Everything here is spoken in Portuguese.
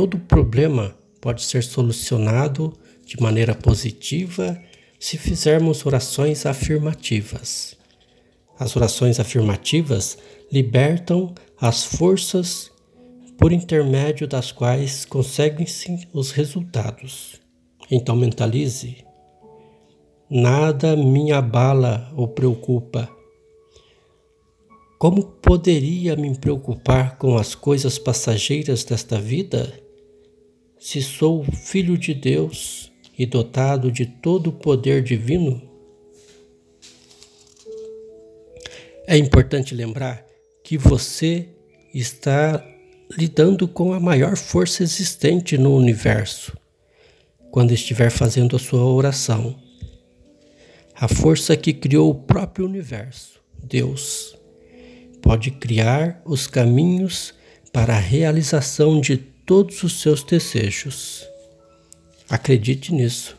todo problema pode ser solucionado de maneira positiva se fizermos orações afirmativas. As orações afirmativas libertam as forças por intermédio das quais conseguem-se os resultados. Então mentalize: nada me abala ou preocupa. Como poderia me preocupar com as coisas passageiras desta vida? Se sou filho de Deus e dotado de todo o poder divino? É importante lembrar que você está lidando com a maior força existente no universo quando estiver fazendo a sua oração. A força que criou o próprio universo, Deus, pode criar os caminhos para a realização de todos os seus desejos. Acredite nisso.